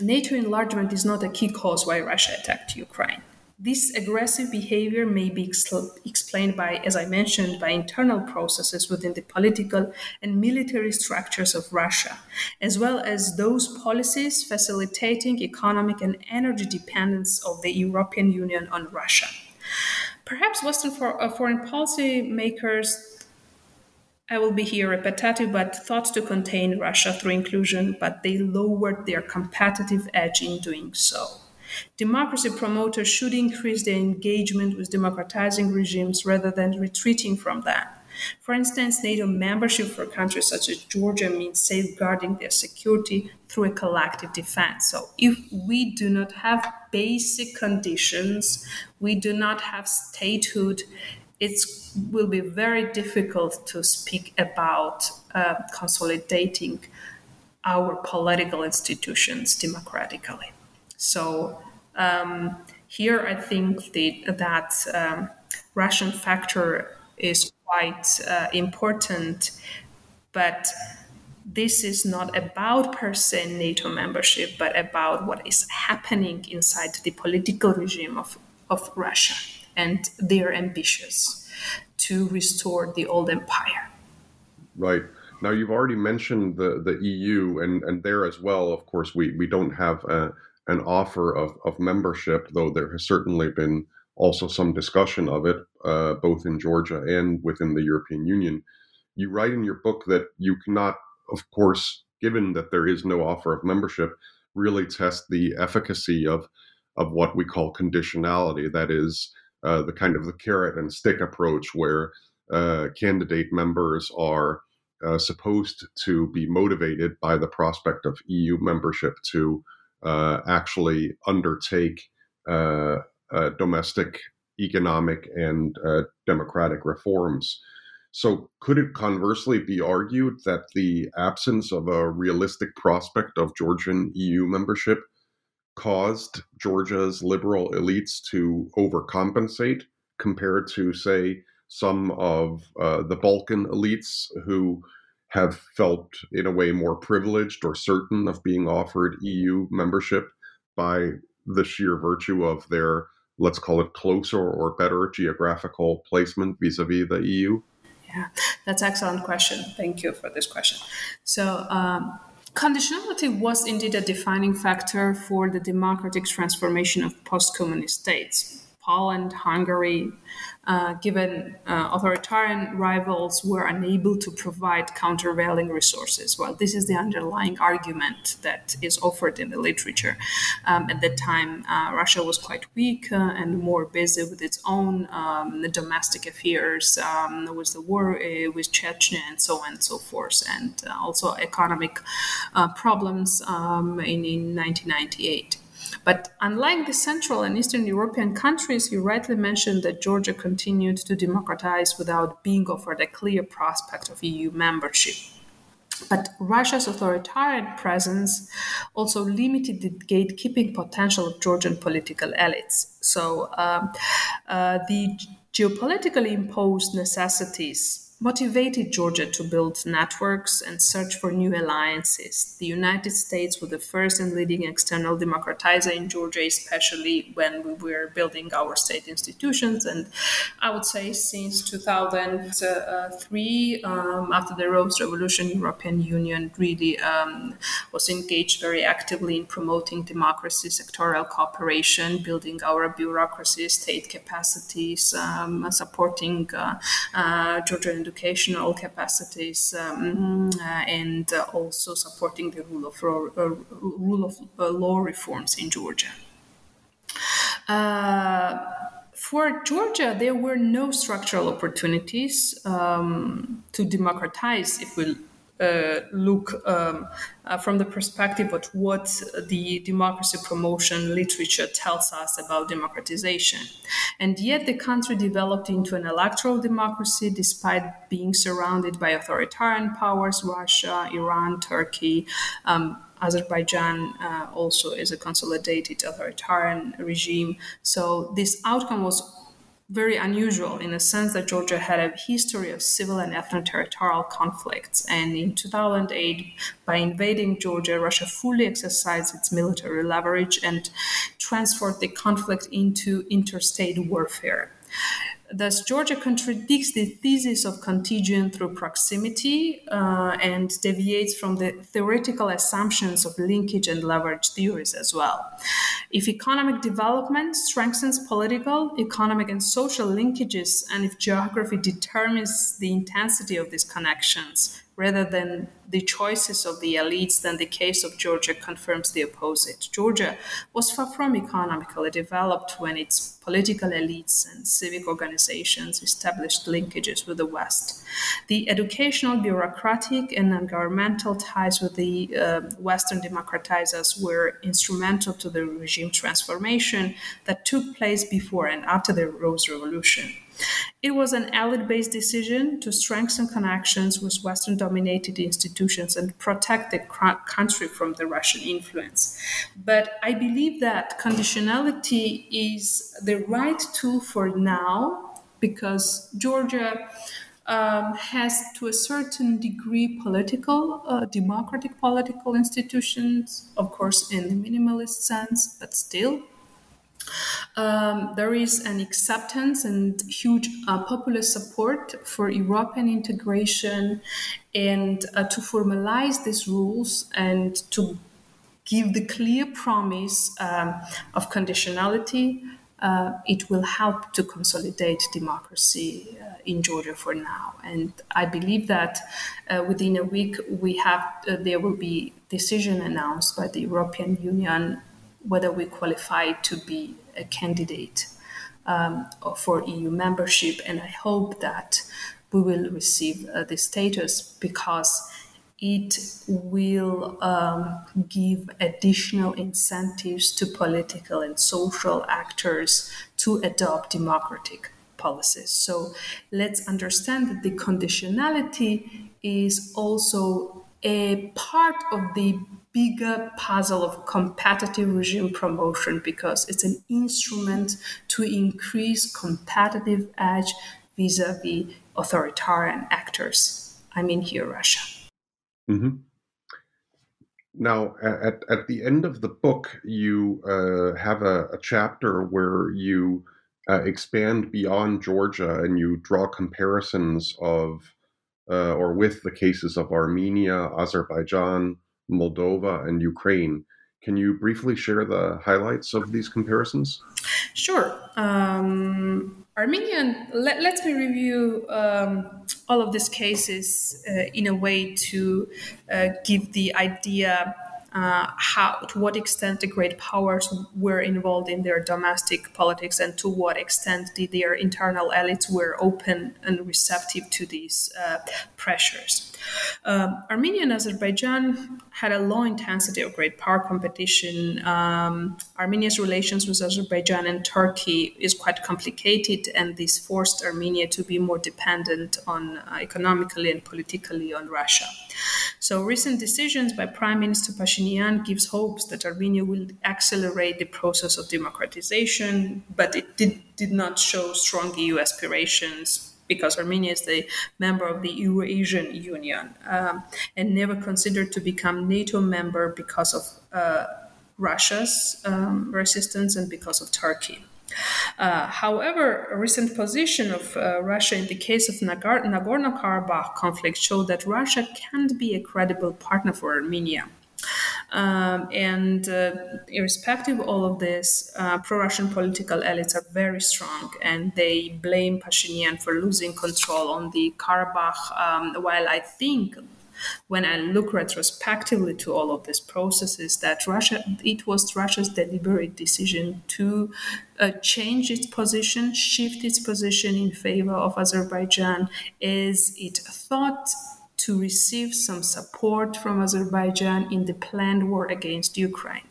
NATO enlargement is not a key cause why Russia attacked Ukraine. This aggressive behavior may be ex- explained by, as I mentioned, by internal processes within the political and military structures of Russia, as well as those policies facilitating economic and energy dependence of the European Union on Russia. Perhaps Western for, uh, foreign policy makers, I will be here repetitive, but thought to contain Russia through inclusion, but they lowered their competitive edge in doing so. Democracy promoters should increase their engagement with democratizing regimes rather than retreating from them. For instance, NATO membership for countries such as Georgia means safeguarding their security through a collective defense. So, if we do not have basic conditions, we do not have statehood, it will be very difficult to speak about uh, consolidating our political institutions democratically. So, um, here I think the, that um, Russian factor is quite uh, important. But this is not about per se NATO membership, but about what is happening inside the political regime of, of Russia. And they're ambitious to restore the old empire. Right. Now, you've already mentioned the, the EU, and, and there as well, of course, we, we don't have a, an offer of, of membership, though there has certainly been also some discussion of it, uh, both in Georgia and within the European Union. You write in your book that you cannot, of course, given that there is no offer of membership, really test the efficacy of of what we call conditionality. That is uh, the kind of the carrot and stick approach, where uh, candidate members are uh, supposed to be motivated by the prospect of EU membership to uh, actually undertake uh, domestic economic and uh, democratic reforms. So, could it conversely be argued that the absence of a realistic prospect of Georgian EU membership caused Georgia's liberal elites to overcompensate compared to, say, some of uh, the Balkan elites who have felt, in a way, more privileged or certain of being offered EU membership by the sheer virtue of their, let's call it, closer or better geographical placement vis a vis the EU? Yeah, that's excellent question. Thank you for this question. So, um, conditionality was indeed a defining factor for the democratic transformation of post-communist states. Poland, Hungary, uh, given uh, authoritarian rivals were unable to provide countervailing resources. Well, this is the underlying argument that is offered in the literature. Um, at that time, uh, Russia was quite weak uh, and more busy with its own um, domestic affairs, um, with the war uh, with Chechnya and so on and so forth, and uh, also economic problems um, in, in 1998. But unlike the Central and Eastern European countries, you rightly mentioned that Georgia continued to democratize without being offered a clear prospect of EU membership. But Russia's authoritarian presence also limited the gatekeeping potential of Georgian political elites. So um, uh, the geopolitically imposed necessities motivated Georgia to build networks and search for new alliances. The United States was the first and leading external democratizer in Georgia, especially when we were building our state institutions. And I would say since 2003, um, after the Rose Revolution, European Union really um, was engaged very actively in promoting democracy, sectoral cooperation, building our bureaucracy, state capacities, um, supporting uh, uh, Georgian educational capacities um, uh, and uh, also supporting the rule of law, uh, rule of law reforms in Georgia. for Georgia, there were no structural opportunities um, to democratize, if we uh, look um, uh, from the perspective of what the democracy promotion literature tells us about democratization. And yet, the country developed into an electoral democracy despite being surrounded by authoritarian powers Russia, Iran, Turkey. Um, Azerbaijan uh, also is a consolidated authoritarian regime. So, this outcome was very unusual in the sense that Georgia had a history of civil and ethno-territorial conflicts. And in 2008, by invading Georgia, Russia fully exercised its military leverage and transformed the conflict into interstate warfare. Thus, Georgia contradicts the thesis of contagion through proximity uh, and deviates from the theoretical assumptions of linkage and leverage theories as well. If economic development strengthens political, economic, and social linkages, and if geography determines the intensity of these connections, rather than the choices of the elites, then the case of Georgia confirms the opposite. Georgia was far from economically developed when its political elites and civic organizations established linkages with the West. The educational, bureaucratic, and non governmental ties with the uh, Western democratizers were instrumental to the regime transformation that took place before and after the Rose Revolution. It was an elite based decision to strengthen connections with Western dominated institutions and protect the country from the Russian influence. But I believe that conditionality is the right tool for now because Georgia. Um, has to a certain degree political, uh, democratic political institutions, of course, in the minimalist sense, but still um, there is an acceptance and huge uh, popular support for European integration and uh, to formalize these rules and to give the clear promise um, of conditionality. Uh, it will help to consolidate democracy uh, in Georgia for now, and I believe that uh, within a week we have uh, there will be decision announced by the European Union whether we qualify to be a candidate um, for EU membership. And I hope that we will receive uh, the status because it will um, give additional incentives to political and social actors to adopt democratic policies. So let's understand that the conditionality is also a part of the bigger puzzle of competitive regime promotion because it's an instrument to increase competitive edge vis-a-vis authoritarian actors. I mean here Russia. Mm-hmm. Now, at, at the end of the book, you uh, have a, a, chapter where you uh, expand beyond Georgia and you draw comparisons of uh, or with the cases of Armenia, Azerbaijan, Moldova, and Ukraine. Can you briefly share the highlights of these comparisons? Sure. Um, Armenian, let, let me review um, all of these cases uh, in a way to uh, give the idea uh, how to what extent the great powers were involved in their domestic politics and to what extent the, their internal elites were open and receptive to these uh, pressures. Um, Armenia and Azerbaijan had a low intensity of great power competition. Um, Armenia's relations with Azerbaijan and Turkey is quite complicated, and this forced Armenia to be more dependent on uh, economically and politically on Russia. So recent decisions by Prime Minister Pashinyan gives hopes that Armenia will accelerate the process of democratization, but it did, did not show strong EU aspirations because Armenia is the member of the Eurasian Union um, and never considered to become NATO member because of uh, Russia's um, resistance and because of Turkey. Uh, however, a recent position of uh, Russia in the case of Nagorno Karabakh conflict showed that Russia can't be a credible partner for Armenia. Um, and uh, irrespective of all of this, uh, pro-Russian political elites are very strong, and they blame Pashinyan for losing control on the Karabakh. Um, while I think when I look retrospectively to all of these processes, that Russia, it was Russia's deliberate decision to uh, change its position, shift its position in favor of Azerbaijan, as it thought to receive some support from Azerbaijan in the planned war against Ukraine.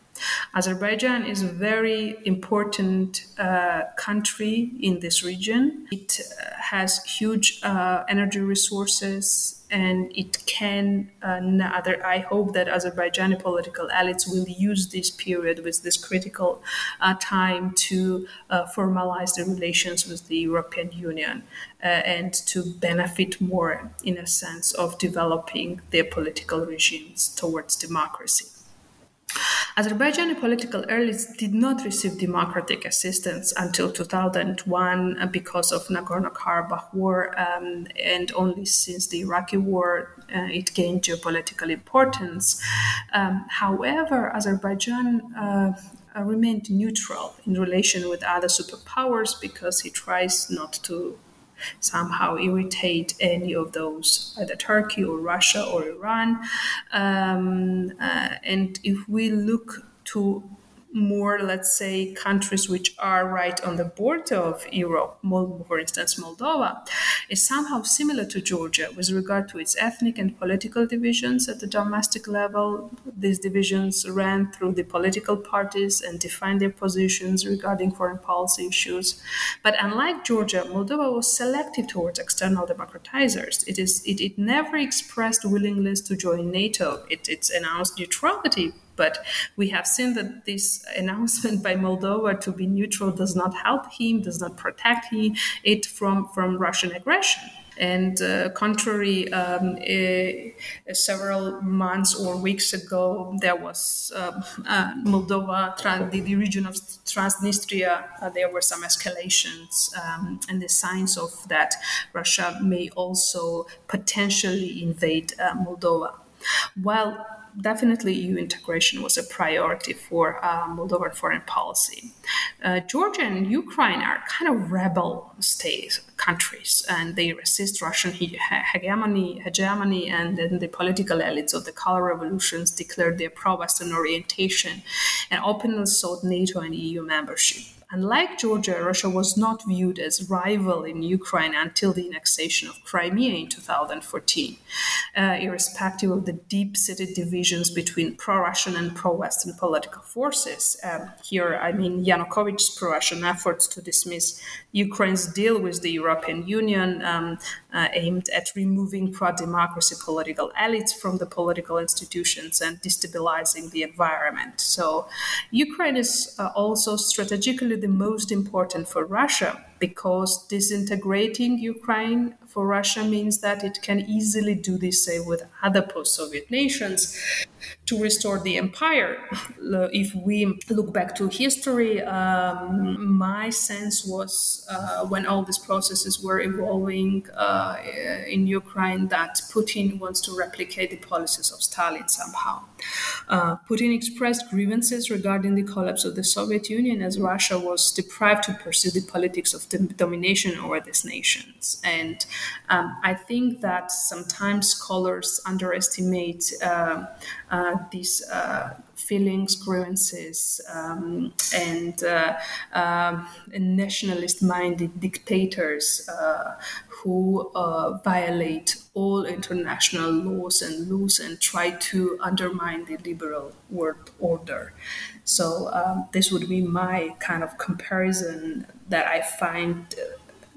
Azerbaijan is a very important uh, country in this region. It uh, has huge uh, energy resources and it can uh, other i hope that azerbaijani political elites will use this period with this critical uh, time to uh, formalize the relations with the european union uh, and to benefit more in a sense of developing their political regimes towards democracy Azerbaijani political elites did not receive democratic assistance until 2001 uh, because of Nagorno-Karabakh war, um, and only since the Iraqi war uh, it gained geopolitical importance. Um, however, Azerbaijan uh, remained neutral in relation with other superpowers because he tries not to somehow irritate any of those, either Turkey or Russia or Iran. Um, uh, and if we look to more, let's say, countries which are right on the border of Europe, for instance, Moldova, is somehow similar to Georgia with regard to its ethnic and political divisions at the domestic level. These divisions ran through the political parties and defined their positions regarding foreign policy issues. But unlike Georgia, Moldova was selective towards external democratizers. It, is, it, it never expressed willingness to join NATO. It, it's announced neutrality but we have seen that this announcement by Moldova to be neutral does not help him, does not protect him, it from, from Russian aggression. And uh, contrary, um, uh, several months or weeks ago, there was um, uh, Moldova, the, the, region of Transnistria, uh, there were some escalations um, and the signs of that Russia may also potentially invade uh, Moldova. While definitely EU integration was a priority for uh, Moldovan foreign policy. Uh, Georgia and Ukraine are kind of rebel states, countries, and they resist Russian hegemony, hegemony, and then the political elites of the color revolutions declared their pro-Western orientation and openly sought NATO and EU membership. Unlike Georgia, Russia was not viewed as rival in Ukraine until the annexation of Crimea in 2014, uh, irrespective of the deep-seated divisions between pro-Russian and pro-Western political forces. Um, here, I mean Yanukovych's pro-Russian efforts to dismiss Ukraine's deal with the European Union, um, uh, aimed at removing pro-democracy political elites from the political institutions and destabilizing the environment. So, Ukraine is uh, also strategically the most important for Russia because disintegrating Ukraine for Russia means that it can easily do the same with other post Soviet nations to restore the empire. If we look back to history, um, my sense was uh, when all these processes were evolving uh, in Ukraine that Putin wants to replicate the policies of Stalin somehow. Uh, Putin expressed grievances regarding the collapse of the Soviet Union as Russia was deprived to pursue the politics of domination over these nations. And um, I think that sometimes scholars underestimate uh, uh, these uh, feelings, grievances, um, and uh, um, nationalist minded dictators uh, who violate all international laws and laws and try to undermine the liberal world order. So, um, this would be my kind of comparison that I find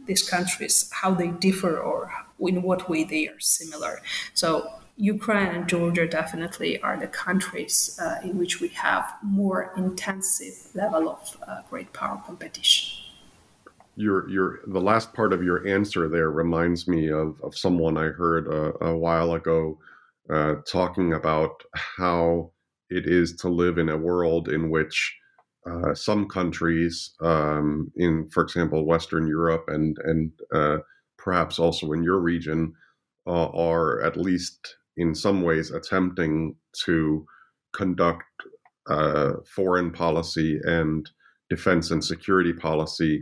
these countries, how they differ or in what way they are similar. So, Ukraine and Georgia definitely are the countries uh, in which we have more intensive level of uh, great power competition. Your your the last part of your answer there reminds me of, of someone I heard a, a while ago uh, talking about how it is to live in a world in which uh, some countries, um, in for example Western Europe and and uh, perhaps also in your region, uh, are at least in some ways attempting to conduct uh, foreign policy and defense and security policy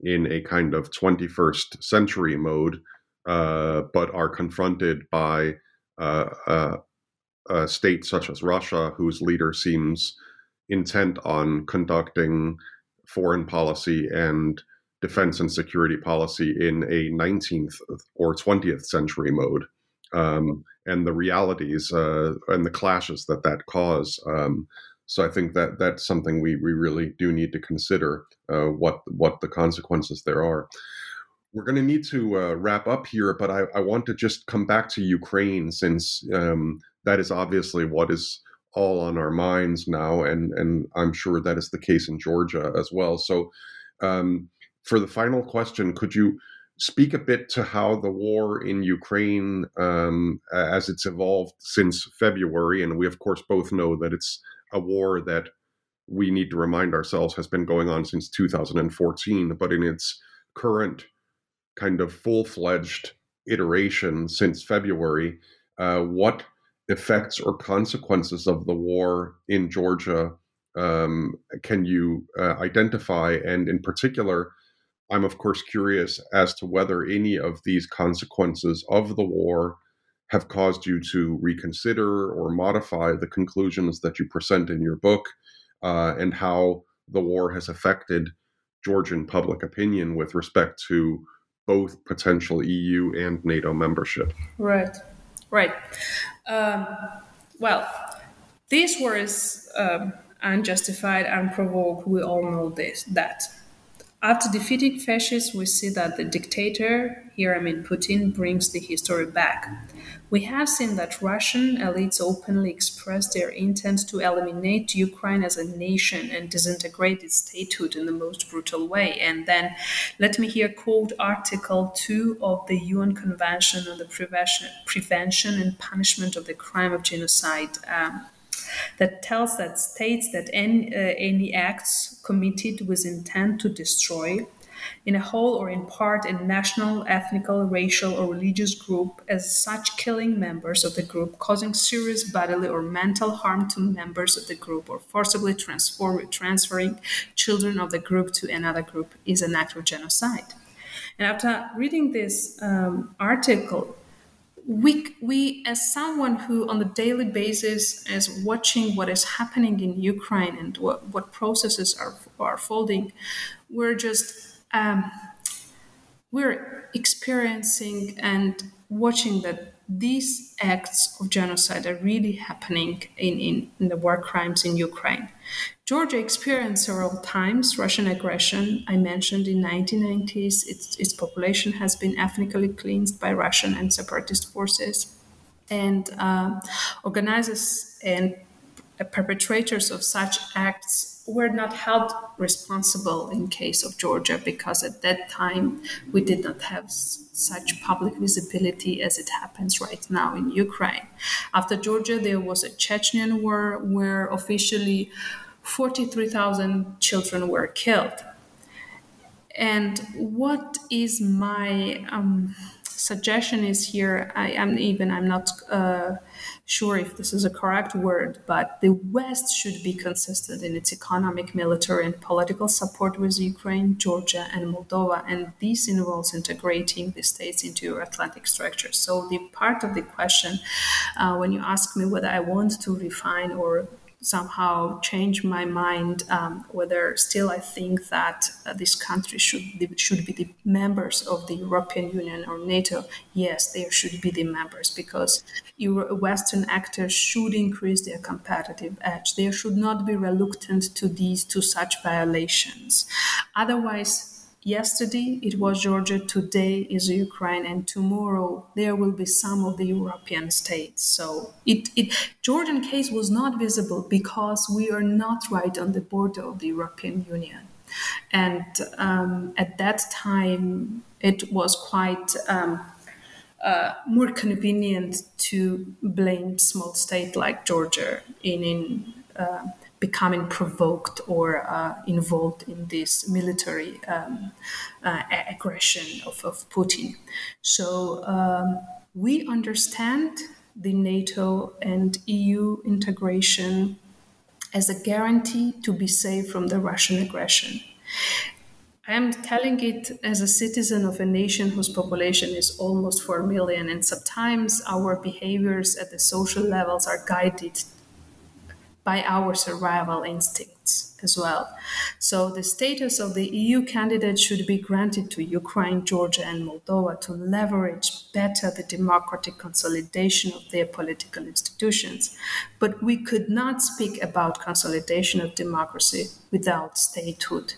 in a kind of 21st century mode, uh, but are confronted by uh, uh, a state such as Russia, whose leader seems intent on conducting foreign policy and defense and security policy in a 19th or 20th century mode um, and the realities uh, and the clashes that that cause. Um, so I think that that's something we, we really do need to consider uh, what what the consequences there are. We're going to need to uh, wrap up here, but I, I, want to just come back to Ukraine since um, that is obviously what is all on our minds now, and and I'm sure that is the case in Georgia as well. So, um, for the final question, could you speak a bit to how the war in Ukraine, um, as it's evolved since February, and we of course both know that it's a war that we need to remind ourselves has been going on since 2014, but in its current kind of full fledged iteration since February, uh, what effects or consequences of the war in Georgia um, can you uh, identify? And in particular, I'm of course curious as to whether any of these consequences of the war have caused you to reconsider or modify the conclusions that you present in your book, uh, and how the war has affected Georgian public opinion with respect to both potential EU and NATO membership. Right, right. Um, well, this war is um, unjustified, unprovoked. We all know this. That after defeating fascists, we see that the dictator, here I mean Putin, brings the history back. We have seen that Russian elites openly express their intent to eliminate Ukraine as a nation and disintegrate its statehood in the most brutal way. And then let me here quote Article 2 of the UN Convention on the Prevention, Prevention and Punishment of the Crime of Genocide. Um, that tells that states that any, uh, any acts committed with intent to destroy in a whole or in part a national, ethnical, racial, or religious group, as such killing members of the group, causing serious bodily or mental harm to members of the group, or forcibly transferring children of the group to another group is an act of genocide. And after reading this um, article, we, we, as someone who on a daily basis is watching what is happening in Ukraine and what, what processes are, are folding, we're just um, we're experiencing and watching that these acts of genocide are really happening in, in, in, the war crimes in Ukraine. Georgia experienced several times Russian aggression. I mentioned in 1990s, its, its population has been ethnically cleansed by Russian and separatist forces. And uh, organizers and perpetrators of such acts were not held responsible in case of Georgia because at that time we did not have s- such public visibility as it happens right now in Ukraine. After Georgia, there was a Chechen war where officially 43,000 children were killed. And what is my um, suggestion is here? I am even I'm not. Uh, sure if this is a correct word, but the West should be consistent in its economic, military, and political support with Ukraine, Georgia, and Moldova. And this involves integrating the states into Euro-Atlantic structure. So the part of the question, uh, when you ask me whether I want to refine or somehow change my mind um, whether still I think that uh, this country should should be the members of the European Union or NATO. Yes, they should be the members because Euro- Western actors should increase their competitive edge. They should not be reluctant to these to such violations. Otherwise, Yesterday it was Georgia, today is Ukraine, and tomorrow there will be some of the European states. So it, it Georgian case was not visible because we are not right on the border of the European Union. And um, at that time, it was quite um, uh, more convenient to blame small state like Georgia in in uh, becoming provoked or uh, involved in this military um, uh, aggression of, of, Putin. So um, we understand the NATO and EU integration as a guarantee to be safe from the Russian aggression. I am telling it as a citizen of a nation whose population is almost 4 million, and sometimes our behaviors at the social levels are guided by our survival instincts as well. So the status of the EU candidate should be granted to Ukraine, Georgia, and Moldova to leverage better the democratic consolidation of their political institutions. But we could not speak about consolidation of democracy without statehood,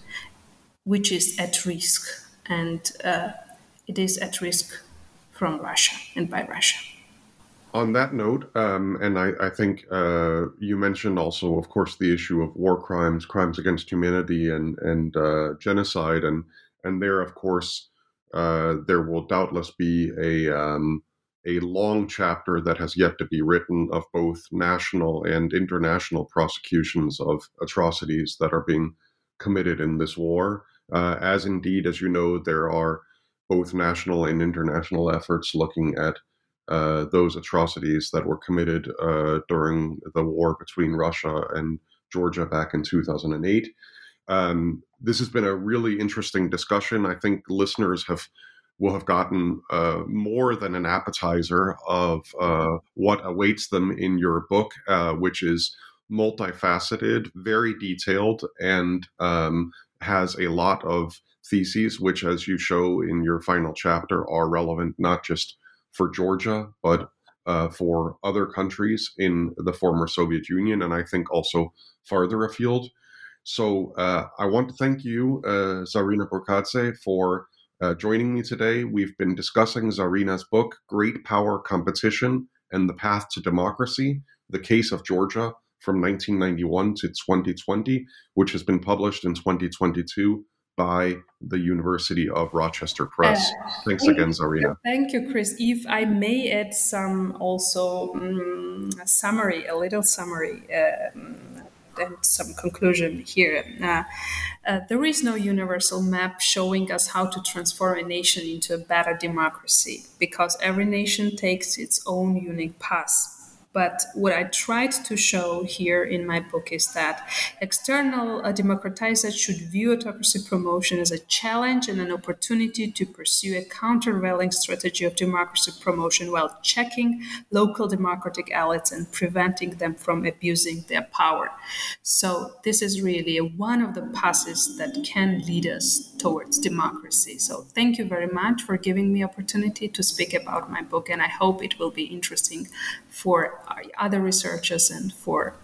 which is at risk, and uh, it is at risk from Russia and by Russia on that note, um, and I, I think uh, you mentioned also, of course, the issue of war crimes, crimes against humanity, and and uh, genocide, and and there, of course, uh, there will doubtless be a um, a long chapter that has yet to be written of both national and international prosecutions of atrocities that are being committed in this war. Uh, as indeed, as you know, there are both national and international efforts looking at uh, those atrocities that were committed uh, during the war between Russia and Georgia back in 2008. Um, this has been a really interesting discussion. I think listeners have will have gotten uh, more than an appetizer of uh, what awaits them in your book, uh, which is multifaceted, very detailed, and um, has a lot of theses, which, as you show in your final chapter, are relevant not just for Georgia, but uh, for other countries in the former Soviet Union, and I think also farther afield. So uh, I want to thank you, uh, Zarina Burkadze, for uh, joining me today. We've been discussing Zarina's book, Great Power Competition and the Path to Democracy The Case of Georgia from 1991 to 2020, which has been published in 2022 by the University of Rochester Press. Uh, Thanks again, Zarina. Thank you, Chris. If I may add some also um, a summary, a little summary. Um, and some conclusion here. Uh, uh, there is no universal map showing us how to transform a nation into a better democracy because every nation takes its own unique path But what I tried to show here in my book is that external uh, democratizers should view autocracy promotion as a challenge and an opportunity to pursue a countervailing strategy of democracy promotion while checking local democratic elites and preventing them from abusing their power. So, this is really one of the passes that can lead us towards democracy. So, thank you very much for giving me opportunity to speak about my book, and I hope it will be interesting for other researchers and for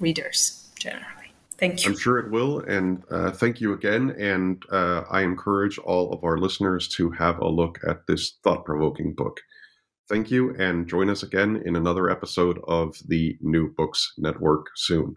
readers generally. Thank you. I'm sure it will. And uh, thank you again. And uh, I encourage all of our listeners to have a look at this thought provoking book. Thank you. And join us again in another episode of the New Books Network soon.